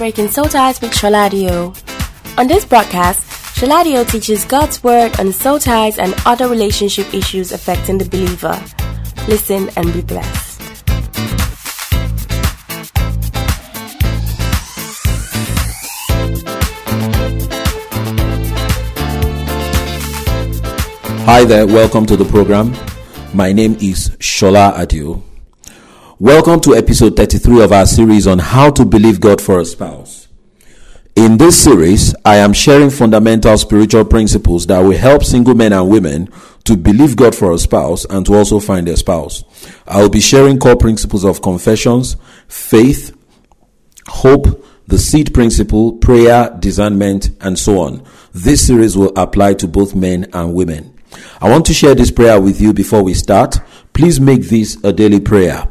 Breaking Soul Ties with Sholadio. On this broadcast, Sholadio teaches God's Word on soul ties and other relationship issues affecting the believer. Listen and be blessed. Hi there, welcome to the program. My name is Shola Adio. Welcome to episode 33 of our series on how to believe God for a spouse. In this series, I am sharing fundamental spiritual principles that will help single men and women to believe God for a spouse and to also find a spouse. I will be sharing core principles of confessions, faith, hope, the seed principle, prayer, discernment, and so on. This series will apply to both men and women. I want to share this prayer with you before we start. Please make this a daily prayer.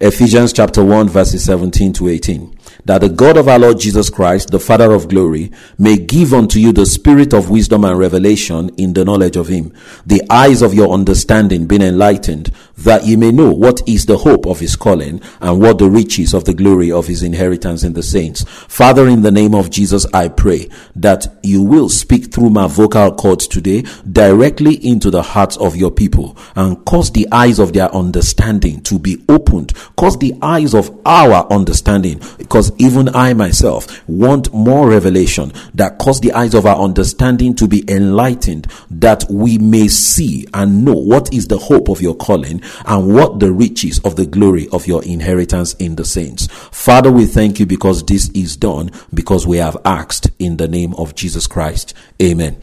Ephesians chapter 1 verses 17 to 18 that the God of our Lord Jesus Christ, the Father of glory, may give unto you the spirit of wisdom and revelation in the knowledge of him, the eyes of your understanding being enlightened, that ye may know what is the hope of his calling and what the riches of the glory of his inheritance in the saints. Father, in the name of Jesus, I pray that you will speak through my vocal cords today directly into the hearts of your people and cause the eyes of their understanding to be opened, cause the eyes of our understanding, because even I myself want more revelation that cause the eyes of our understanding to be enlightened, that we may see and know what is the hope of your calling and what the riches of the glory of your inheritance in the saints. Father, we thank you because this is done because we have asked in the name of Jesus Christ. Amen.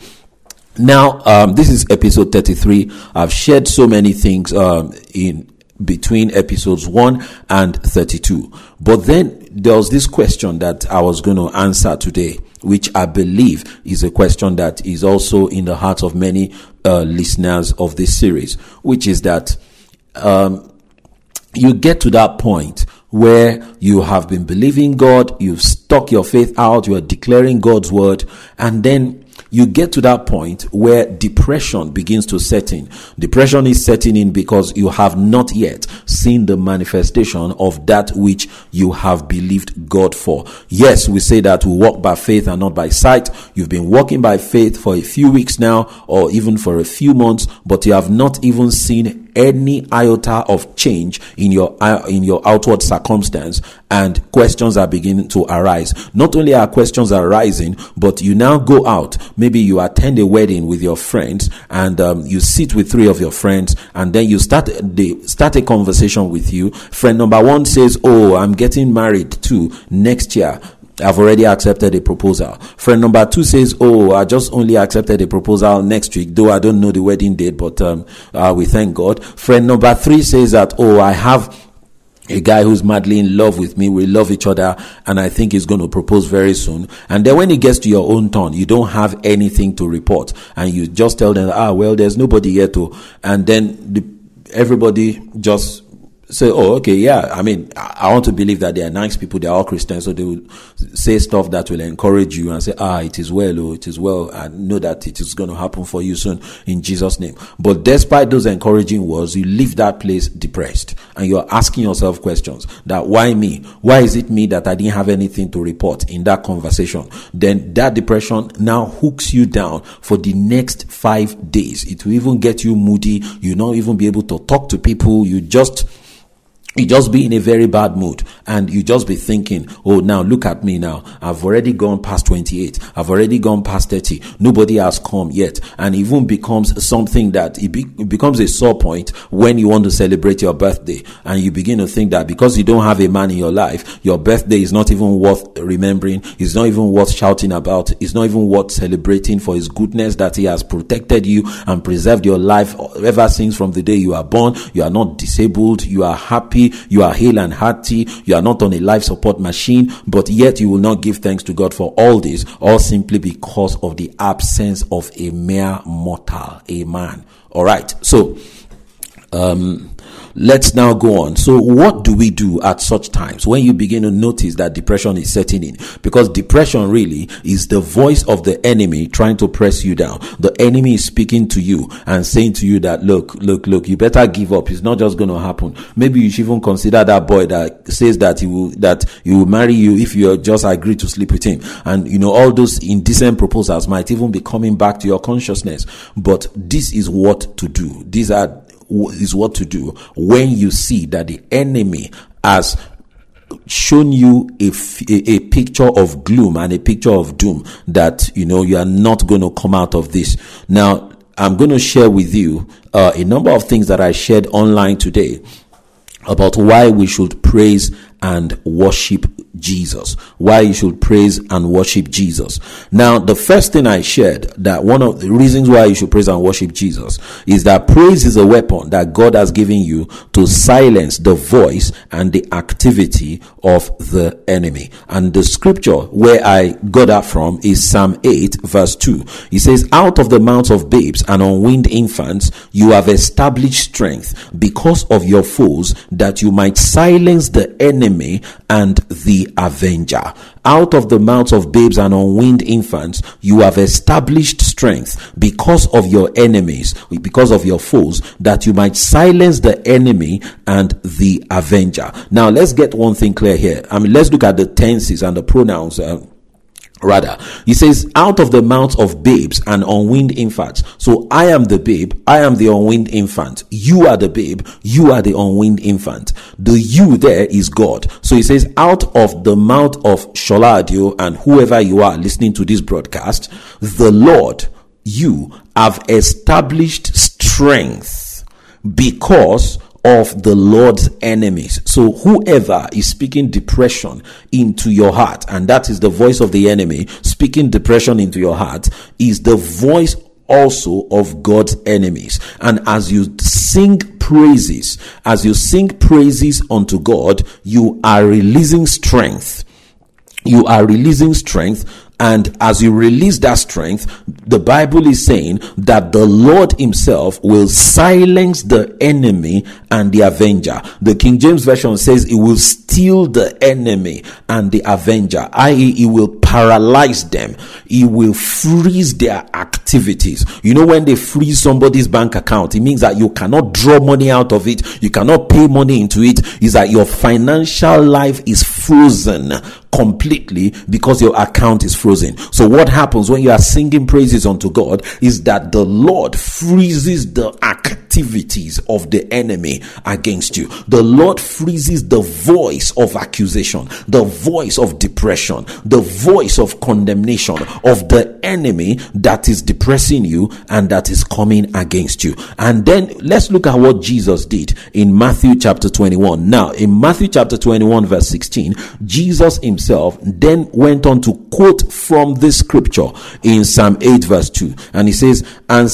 Now, um, this is episode 33. I've shared so many things um, in between episodes 1 and 32. But then there was this question that I was going to answer today, which I believe is a question that is also in the hearts of many uh, listeners of this series, which is that um, you get to that point where you have been believing God, you've stuck your faith out, you are declaring God's word, and then you get to that point where depression begins to set in. Depression is setting in because you have not yet seen the manifestation of that which you have believed God for. Yes, we say that we walk by faith and not by sight. You've been walking by faith for a few weeks now or even for a few months, but you have not even seen any iota of change in your uh, in your outward circumstance and questions are beginning to arise. Not only are questions arising but you now go out. Maybe you attend a wedding with your friends and um, you sit with three of your friends and then you start the start a conversation with you. Friend number one says oh i'm getting married too next year I've already accepted a proposal. Friend number two says, Oh, I just only accepted a proposal next week, though I don't know the wedding date, but um, uh, we thank God. Friend number three says that, Oh, I have a guy who's madly in love with me. We love each other, and I think he's going to propose very soon. And then when it gets to your own turn, you don't have anything to report, and you just tell them, ah, well, there's nobody here to, and then the, everybody just say, oh, okay, yeah. I mean, I want to believe that they are nice people. They are all Christians. So they will say stuff that will encourage you and say, ah, it is well, oh, it is well. I know that it is going to happen for you soon in Jesus' name. But despite those encouraging words, you leave that place depressed and you're asking yourself questions that why me? Why is it me that I didn't have anything to report in that conversation? Then that depression now hooks you down for the next five days. It will even get you moody. You not even be able to talk to people. You just you just be in a very bad mood and you just be thinking, oh, now look at me now. I've already gone past 28. I've already gone past 30. Nobody has come yet. And even becomes something that it, be, it becomes a sore point when you want to celebrate your birthday. And you begin to think that because you don't have a man in your life, your birthday is not even worth remembering. It's not even worth shouting about. It's not even worth celebrating for his goodness that he has protected you and preserved your life ever since from the day you are born. You are not disabled. You are happy you are hale and hearty, you are not on a life support machine, but yet you will not give thanks to God for all this, all simply because of the absence of a mere mortal, a man. All right. So, um, let's now go on. So, what do we do at such times when you begin to notice that depression is setting in? Because depression really is the voice of the enemy trying to press you down. The enemy is speaking to you and saying to you that, look, look, look, you better give up. It's not just going to happen. Maybe you should even consider that boy that says that he will, that he will marry you if you just agree to sleep with him. And, you know, all those indecent proposals might even be coming back to your consciousness. But this is what to do. These are is what to do when you see that the enemy has shown you a, a, picture of gloom and a picture of doom that you know you are not going to come out of this. Now i'm going to share with you uh, a number of things that i shared online today about why we should praise and worship Jesus. Why you should praise and worship Jesus. Now, the first thing I shared that one of the reasons why you should praise and worship Jesus is that praise is a weapon that God has given you to silence the voice and the activity of the enemy. And the scripture where I got that from is Psalm 8 verse 2. He says, out of the mouths of babes and unweaned infants, you have established strength because of your foes that you might silence the enemy and the avenger. Out of the mouths of babes and unweaned infants, you have established strength because of your enemies, because of your foes, that you might silence the enemy and the avenger. Now, let's get one thing clear here. I mean, let's look at the tenses and the pronouns. Uh, Rather, he says, out of the mouth of babes and unweaned infants. So I am the babe, I am the unweaned infant. You are the babe, you are the unweaned infant. The you there is God. So he says, out of the mouth of Sholadio and whoever you are listening to this broadcast, the Lord, you have established strength because of the Lord's enemies. So whoever is speaking depression into your heart, and that is the voice of the enemy speaking depression into your heart, is the voice also of God's enemies. And as you sing praises, as you sing praises unto God, you are releasing strength. You are releasing strength and as you release that strength, the Bible is saying that the Lord Himself will silence the enemy and the avenger. The King James Version says it will steal the enemy and the avenger, i.e., he will paralyze them. He will freeze their activities. You know, when they freeze somebody's bank account, it means that you cannot draw money out of it. You cannot pay money into it. Is that your financial life is frozen completely because your account is frozen. So what happens when you are singing praises unto God is that the Lord freezes the activities of the enemy against you. The Lord freezes the voice of accusation, the voice of depression, the voice of condemnation of the enemy that is depressing you and that is coming against you. And then let's look at what Jesus did in Matthew chapter 21. Now, in Matthew chapter 21 verse 16, Jesus himself himself then went on to quote from this scripture in Psalm 8 verse 2. And he says, and,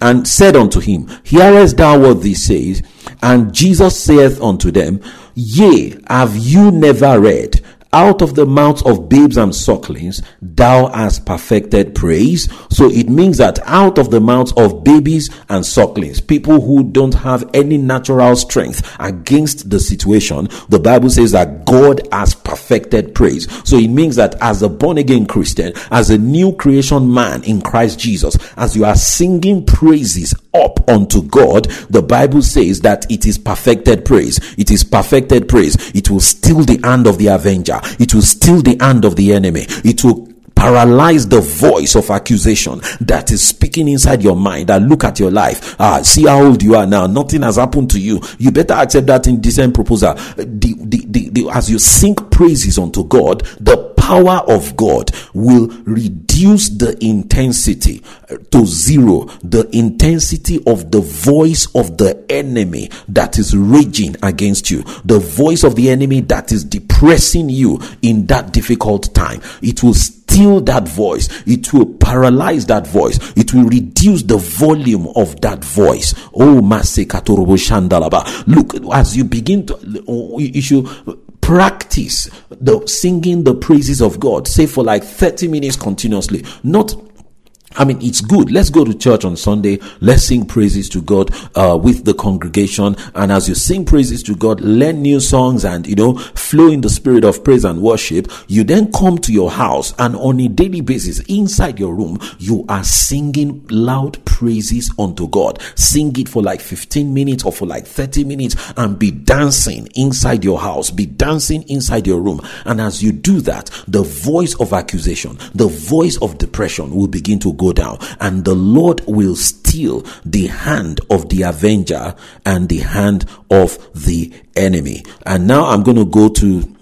and said unto him, Hearest thou what this says? And Jesus saith unto them, Yea, have you never read? Out of the mouths of babes and sucklings, thou hast perfected praise. So it means that out of the mouths of babies and sucklings, people who don't have any natural strength against the situation, the Bible says that God has perfected praise. So it means that as a born again Christian, as a new creation man in Christ Jesus, as you are singing praises up unto God, the Bible says that it is perfected praise. It is perfected praise. It will steal the hand of the avenger. It will steal the hand of the enemy. It will paralyze the voice of accusation that is speaking inside your mind. That look at your life. Ah see how old you are now. Nothing has happened to you. You better accept that indecent proposal. The, the, the, as you sing praises unto god the power of God will reduce the intensity uh, to zero, the intensity of the voice of the enemy that is raging against you, the voice of the enemy that is depressing you in that difficult time. It will steal that voice. It will paralyze that voice. It will reduce the volume of that voice. Oh. Look, as you begin to, uh, you should practice the singing the praises of God, say for like 30 minutes continuously, not I mean, it's good. Let's go to church on Sunday. Let's sing praises to God uh, with the congregation. And as you sing praises to God, learn new songs and, you know, flow in the spirit of praise and worship. You then come to your house and on a daily basis, inside your room, you are singing loud praises unto God. Sing it for like 15 minutes or for like 30 minutes and be dancing inside your house. Be dancing inside your room. And as you do that, the voice of accusation, the voice of depression will begin to go down, and the Lord will steal the hand of the avenger and the hand of the enemy. And now I'm going to go to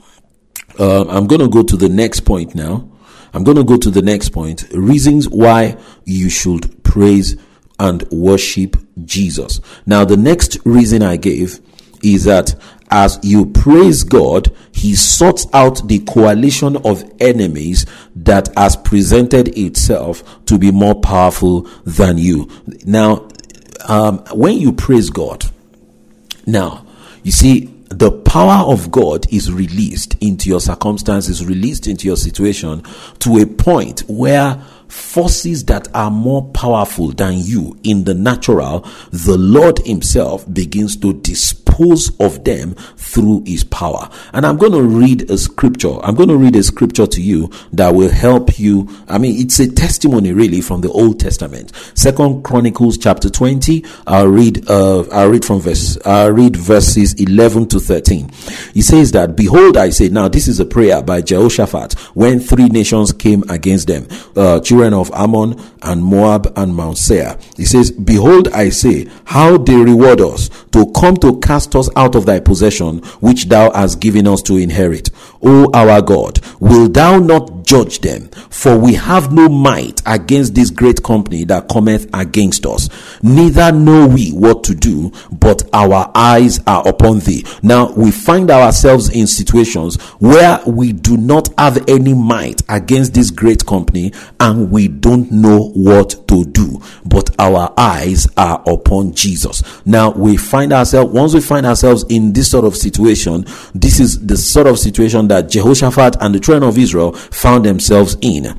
uh, I'm going to go to the next point now. I'm going to go to the next point. Reasons why you should praise and worship Jesus. Now, the next reason I gave is that as you praise God, He sorts out the coalition of enemies that has presented itself to be more powerful than you. Now, um, when you praise God, now, you see, the power of God is released into your circumstances, released into your situation to a point where forces that are more powerful than you in the natural, the Lord Himself begins to dispose of them through His power. And I'm going to read a scripture. I'm going to read a scripture to you that will help you. I mean, it's a testimony really from the Old Testament. Second Chronicles chapter 20. I'll read, uh, I'll read from verse, I'll read verses 11 to 13. He says that, behold, I say, now this is a prayer by Jehoshaphat when three nations came against them. Uh, children of Ammon and Moab and Mount Seir. He says, Behold, I say, how they reward us to come to cast us out of thy possession, which thou hast given us to inherit. O our God, will thou not judge them? For we have no might against this great company that cometh against us. Neither know we what to do, but our eyes are upon thee. Now we find ourselves in situations where we do not have any might against this great company and we don't know what to do, but our eyes are upon Jesus. Now we find ourselves, once we find ourselves in this sort of situation, this is the sort of situation that Jehoshaphat and the children of Israel found themselves in.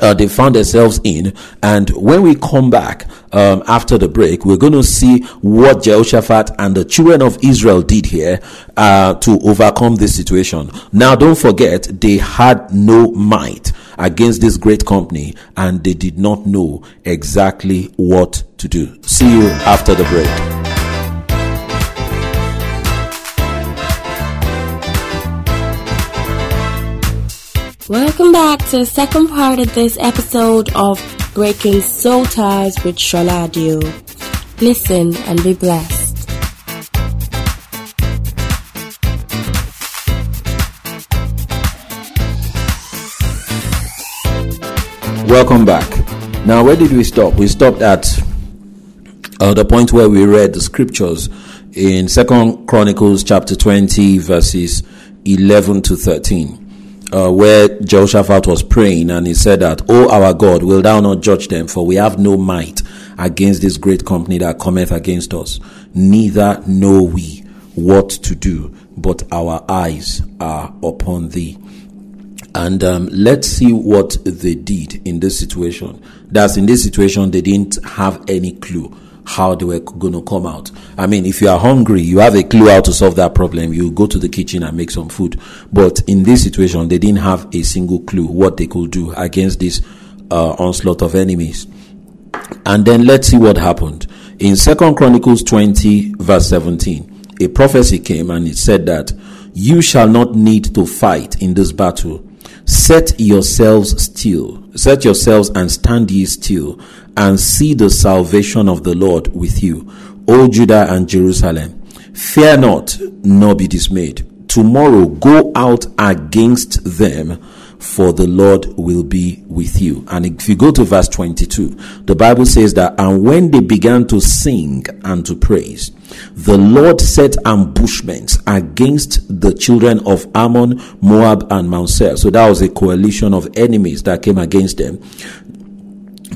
Uh, they found themselves in. And when we come back um, after the break, we're going to see what Jehoshaphat and the children of Israel did here uh, to overcome this situation. Now, don't forget, they had no might against this great company and they did not know exactly what to do. See you after the break. Welcome back to the second part of this episode of Breaking Soul Ties with Shola Adio. Listen and be blessed. Welcome back. Now, where did we stop? We stopped at uh, the point where we read the scriptures in Second Chronicles chapter 20, verses 11 to 13 uh, where Jehoshaphat was praying and he said that, O our God, will thou not judge them, for we have no might against this great company that cometh against us, neither know we what to do, but our eyes are upon thee. And um, let's see what they did in this situation. That's in this situation, they didn't have any clue how they were going to come out. I mean, if you are hungry, you have a clue how to solve that problem. You go to the kitchen and make some food. But in this situation, they didn't have a single clue what they could do against this uh, onslaught of enemies. And then let's see what happened. In Second Chronicles 20, verse 17, a prophecy came and it said that you shall not need to fight in this battle. Set yourselves still, set yourselves and stand ye still, and see the salvation of the Lord with you, O Judah and Jerusalem. Fear not, nor be dismayed. Tomorrow go out against them, for the Lord will be with you. And if you go to verse 22, the Bible says that, and when they began to sing and to praise, the Lord set ambushments against the children of Ammon, Moab, and Mount Seir. So that was a coalition of enemies that came against them.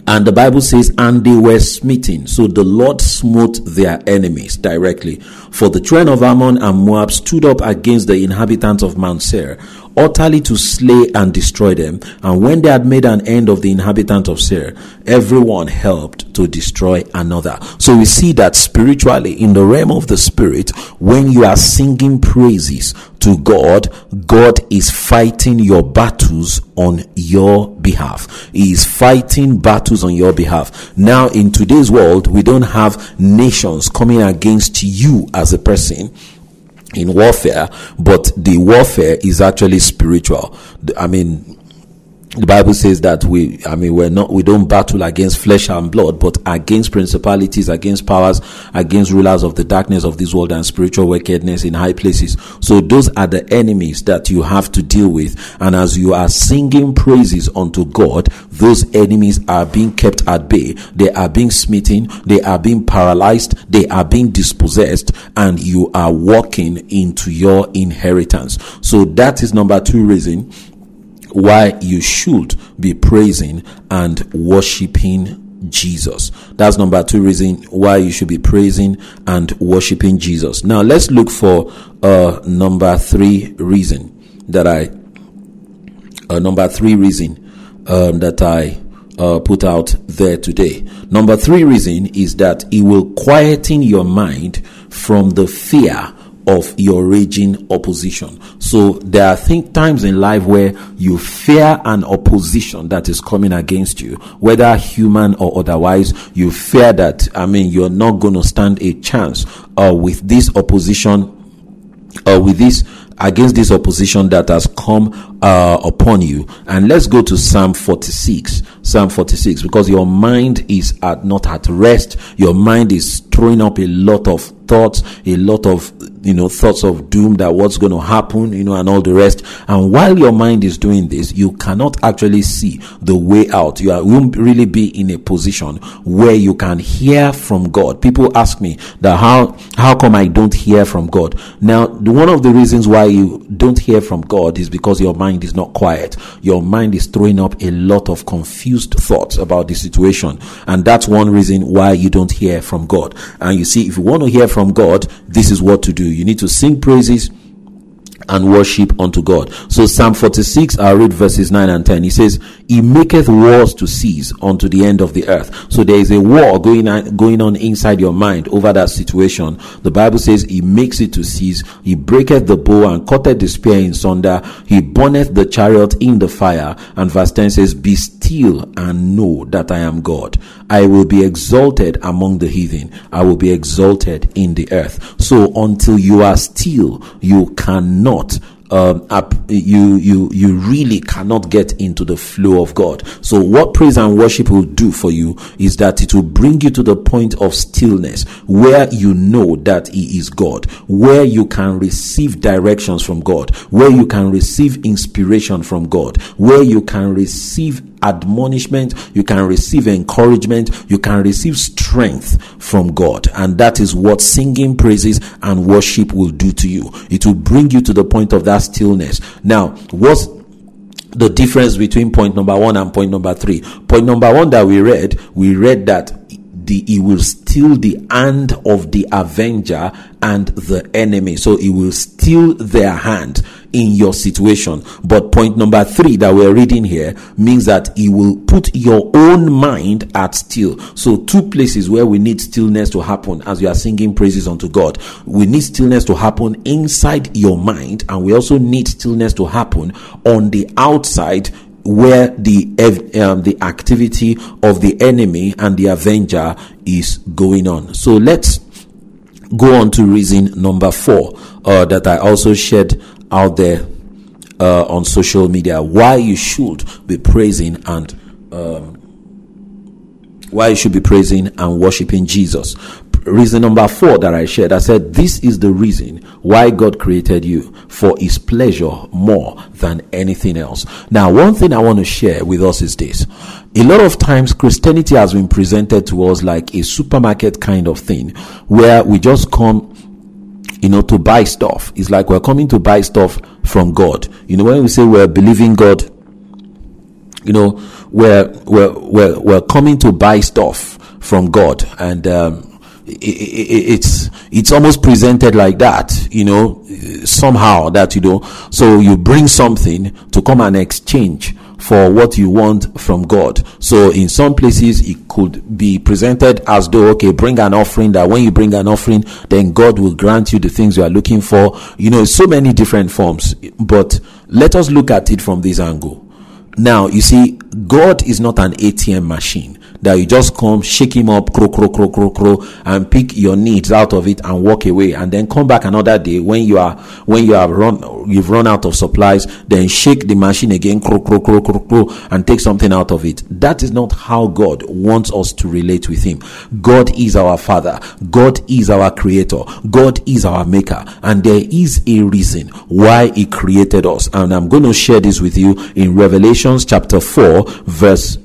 And the Bible says, and they were smitten. So the Lord smote their enemies directly. For the children of Ammon and Moab stood up against the inhabitants of Mount Seir utterly to slay and destroy them. And when they had made an end of the inhabitant of Seir, everyone helped to destroy another. So we see that spiritually, in the realm of the spirit, when you are singing praises to God, God is fighting your battles on your behalf. He is fighting battles on your behalf. Now, in today's world, we don't have nations coming against you as a person in warfare, but the warfare is actually spiritual. I mean, the Bible says that we, I mean, we're not, we don't battle against flesh and blood, but against principalities, against powers, against rulers of the darkness of this world and spiritual wickedness in high places. So those are the enemies that you have to deal with. And as you are singing praises unto God, those enemies are being kept at bay. They are being smitten. They are being paralyzed. They are being dispossessed and you are walking into your inheritance. So that is number two reason why you should be praising and worshiping Jesus. That's number two reason why you should be praising and worshiping Jesus. Now let's look for uh number three reason that I uh, number three reason um, that I uh, put out there today. Number three reason is that it will quieten your mind from the fear of your raging opposition. So there are think times in life where you fear an opposition that is coming against you, whether human or otherwise. You fear that, I mean, you're not going to stand a chance uh, with this opposition or uh, with this against this opposition that has come uh, upon you. And let's go to Psalm 46. Psalm 46, because your mind is at not at rest. Your mind is throwing up a lot of thoughts, a lot of you know, thoughts of doom that what's going to happen, you know, and all the rest. And while your mind is doing this, you cannot actually see the way out. You are, won't really be in a position where you can hear from God. People ask me that how, how come I don't hear from God? Now, one of the reasons why you don't hear from God is because your mind is not quiet. Your mind is throwing up a lot of confused thoughts about the situation. And that's one reason why you don't hear from God. And you see, if you want to hear from God, this is what to do you need to sing praises and worship unto God. So Psalm 46, I'll read verses 9 and 10. He says, He maketh wars to cease unto the end of the earth. So there is a war going on, going on inside your mind over that situation. The Bible says He makes it to cease. He breaketh the bow and cutteth the spear in sunder. He burneth the chariot in the fire. And verse 10 says, Be still and know that I am God. I will be exalted among the heathen. I will be exalted in the earth. So until you are still, you cannot um, up, you you you really cannot get into the flow of God. So what praise and worship will do for you is that it will bring you to the point of stillness where you know that He is God, where you can receive directions from God, where you can receive inspiration from God, where you can receive admonishment, you can receive encouragement, you can receive strength from God. And that is what singing praises and worship will do to you. It will bring you to the point of that stillness. Now, what's the difference between point number one and point number three? Point number one that we read, we read that the, he will steal the hand of the avenger and the enemy. So he will steal their hand in your situation. But point number three that we're reading here means that he will put your own mind at still. So two places where we need stillness to happen as you are singing praises unto God. We need stillness to happen inside your mind and we also need stillness to happen on the outside where the um, the activity of the enemy and the avenger is going on. So let's go on to reason number four uh, that I also shared out there uh, on social media why you should be praising and um, why you should be praising and worshiping Jesus. Reason number four that I shared, I said, This is the reason why God created you for His pleasure more than anything else. Now, one thing I want to share with us is this. A lot of times, Christianity has been presented to us like a supermarket kind of thing where we just come you know, to buy stuff. It's like we're coming to buy stuff from God. You know, when we say we're believing God, you know, we're we're we're, we're coming to buy stuff from God, and um, it's it's almost presented like that you know somehow that you know so you bring something to come and exchange for what you want from God. So in some places it could be presented as though okay, bring an offering that when you bring an offering, then God will grant you the things you are looking for. You know, so many different forms. But let us look at it from this angle. Now, you see, God is not an ATM machine that you just come, shake him up, crow, crow, crow, crow, crow, and pick your needs out of it and walk away, and then come back another day when you are when you have run you've run out of supplies, then shake the machine again, crow, crow, crow, crow, crow, and take something out of it. That is not how God wants us to relate with Him. God is our Father. God is our Creator. God is our Maker, and there is a reason why He created us. And I'm going to share this with you in Revelations chapter four, verse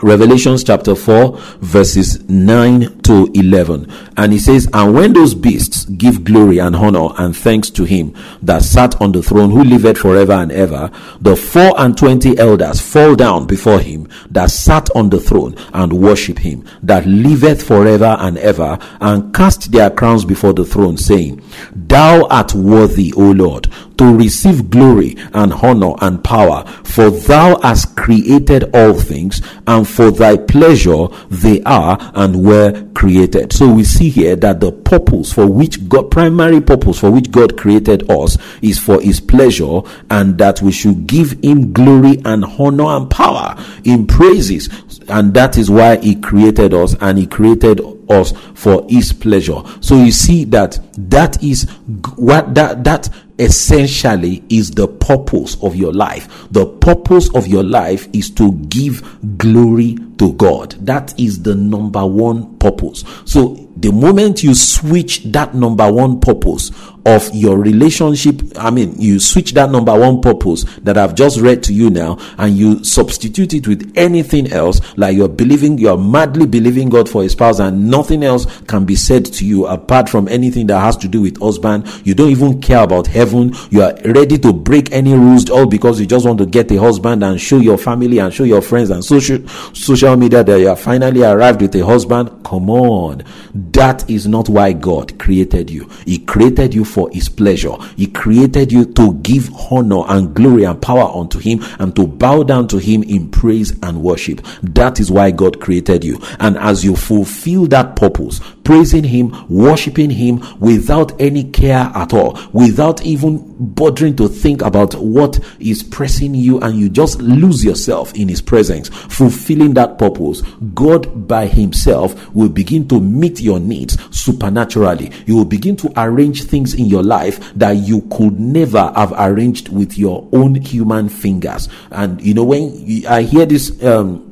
Revelations chapter 4, verses 9 to 11. And he says, And when those beasts give glory and honor and thanks to him that sat on the throne, who liveth forever and ever, the four and twenty elders fall down before him that sat on the throne and worship him that liveth forever and ever, and cast their crowns before the throne, saying, Thou art worthy, O Lord, to receive glory and honor and power, for thou hast created all things, and for thy pleasure they are and were created. So we see here that the purpose for which God, primary purpose for which God created us is for his pleasure, and that we should give him glory and honor and power in praises. And that is why he created us, and he created us for his pleasure. So you see that that is what that that essentially is the purpose of your life. The purpose of your life is to give glory to God. That is the number one purpose. So the moment you switch that number one purpose of your relationship, I mean, you switch that number one purpose that I've just read to you now and you substitute it with anything else, like you're believing, you're madly believing God for a spouse and nothing else can be said to you apart from anything that has to do with husband. You don't even care about heaven. You are ready to break any rules all because you just want to get a husband and show your family and show your friends and social, social media that you have finally arrived with a husband. Come on. That is not why God created you. He created you for His pleasure. He created you to give honor and glory and power unto Him and to bow down to Him in praise and worship. That is why God created you. And as you fulfill that purpose, praising Him, worshiping Him without any care at all, without even bothering to think about what is pressing you, and you just lose yourself in His presence, fulfilling that purpose, God by Himself will begin to meet your needs supernaturally. You will begin to arrange things in your life that you could never have arranged with your own human fingers. And you know, when I hear this, um,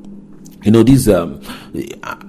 you know, this um,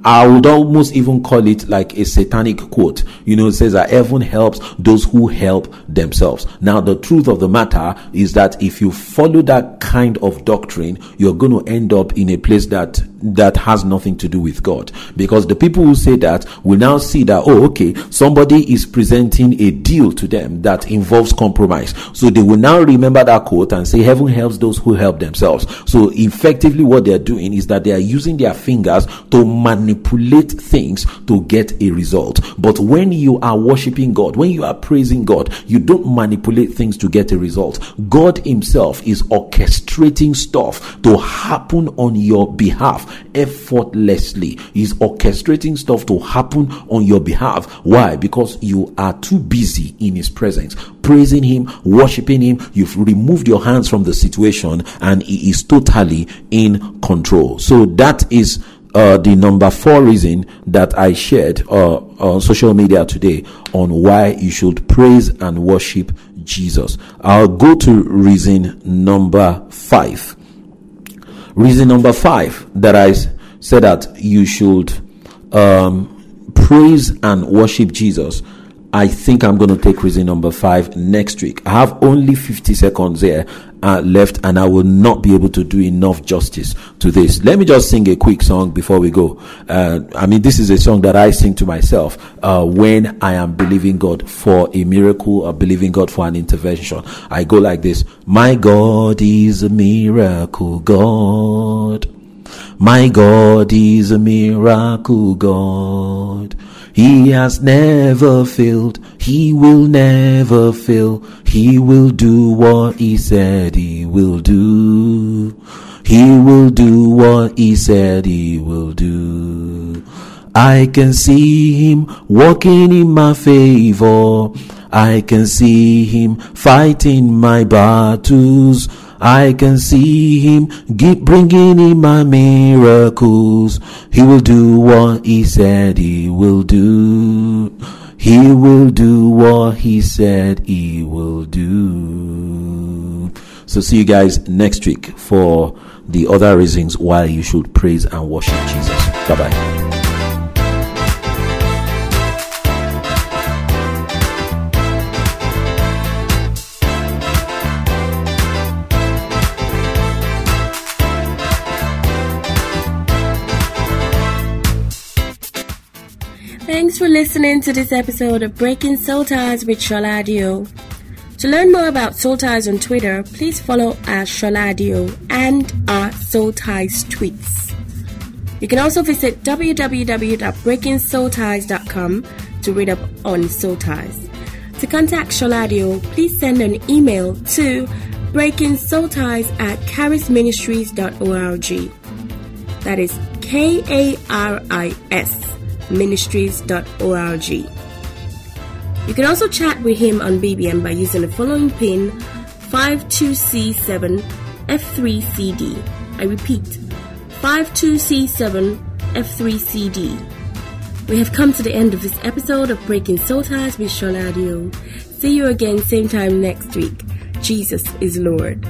I would almost even call it like a satanic quote. You know, it says that heaven helps those who help themselves. Now, the truth of the matter is that if you follow that kind of doctrine, you're going to end up in a place that that has nothing to do with God. Because the people who say that will now see that, oh, okay, somebody is presenting a deal to them that involves compromise. So they will now remember that quote and say, heaven helps those who help themselves. So effectively what they're doing is that they are using their fingers to to manipulate things to get a result. But when you are worshiping God, when you are praising God, you don't manipulate things to get a result. God Himself is orchestrating stuff to happen on your behalf effortlessly. He's orchestrating stuff to happen on your behalf. Why? Because you are too busy in His presence, praising Him, worshiping Him. You've removed your hands from the situation and He is totally in control. So that is uh, the number four reason that I shared uh, on social media today on why you should praise and worship Jesus. I'll go to reason number five. Reason number five that I said that you should um, praise and worship Jesus I think I'm going to take reason number five next week. I have only 50 seconds here uh, left, and I will not be able to do enough justice to this. Let me just sing a quick song before we go. Uh, I mean, this is a song that I sing to myself uh, when I am believing God for a miracle or believing God for an intervention. I go like this My God is a miracle God. My God is a miracle God. He has never failed. He will never fail. He will do what he said he will do. He will do what he said he will do. I can see him walking in my favor. I can see him fighting my battles. I can see him keep bringing in my miracles. He will do what he said he will do. He will do what he said he will do. So see you guys next week for the other reasons why you should praise and worship Jesus. Bye bye. Thanks for listening to this episode of Breaking Soul Ties with Sholadio. To learn more about Soul Ties on Twitter, please follow our Sholadio and our Soul Ties tweets. You can also visit www.breakingsoulties.com to read up on Soul Ties. To contact Sholadio, please send an email to breakingsoulties at karisministries.org. That is K A R I S ministries.org. You can also chat with him on BBM by using the following pin 52C7 F3CD. I repeat, 52C7 F3CD. We have come to the end of this episode of Breaking Soul Ties with Sholadio. See you again same time next week. Jesus is Lord.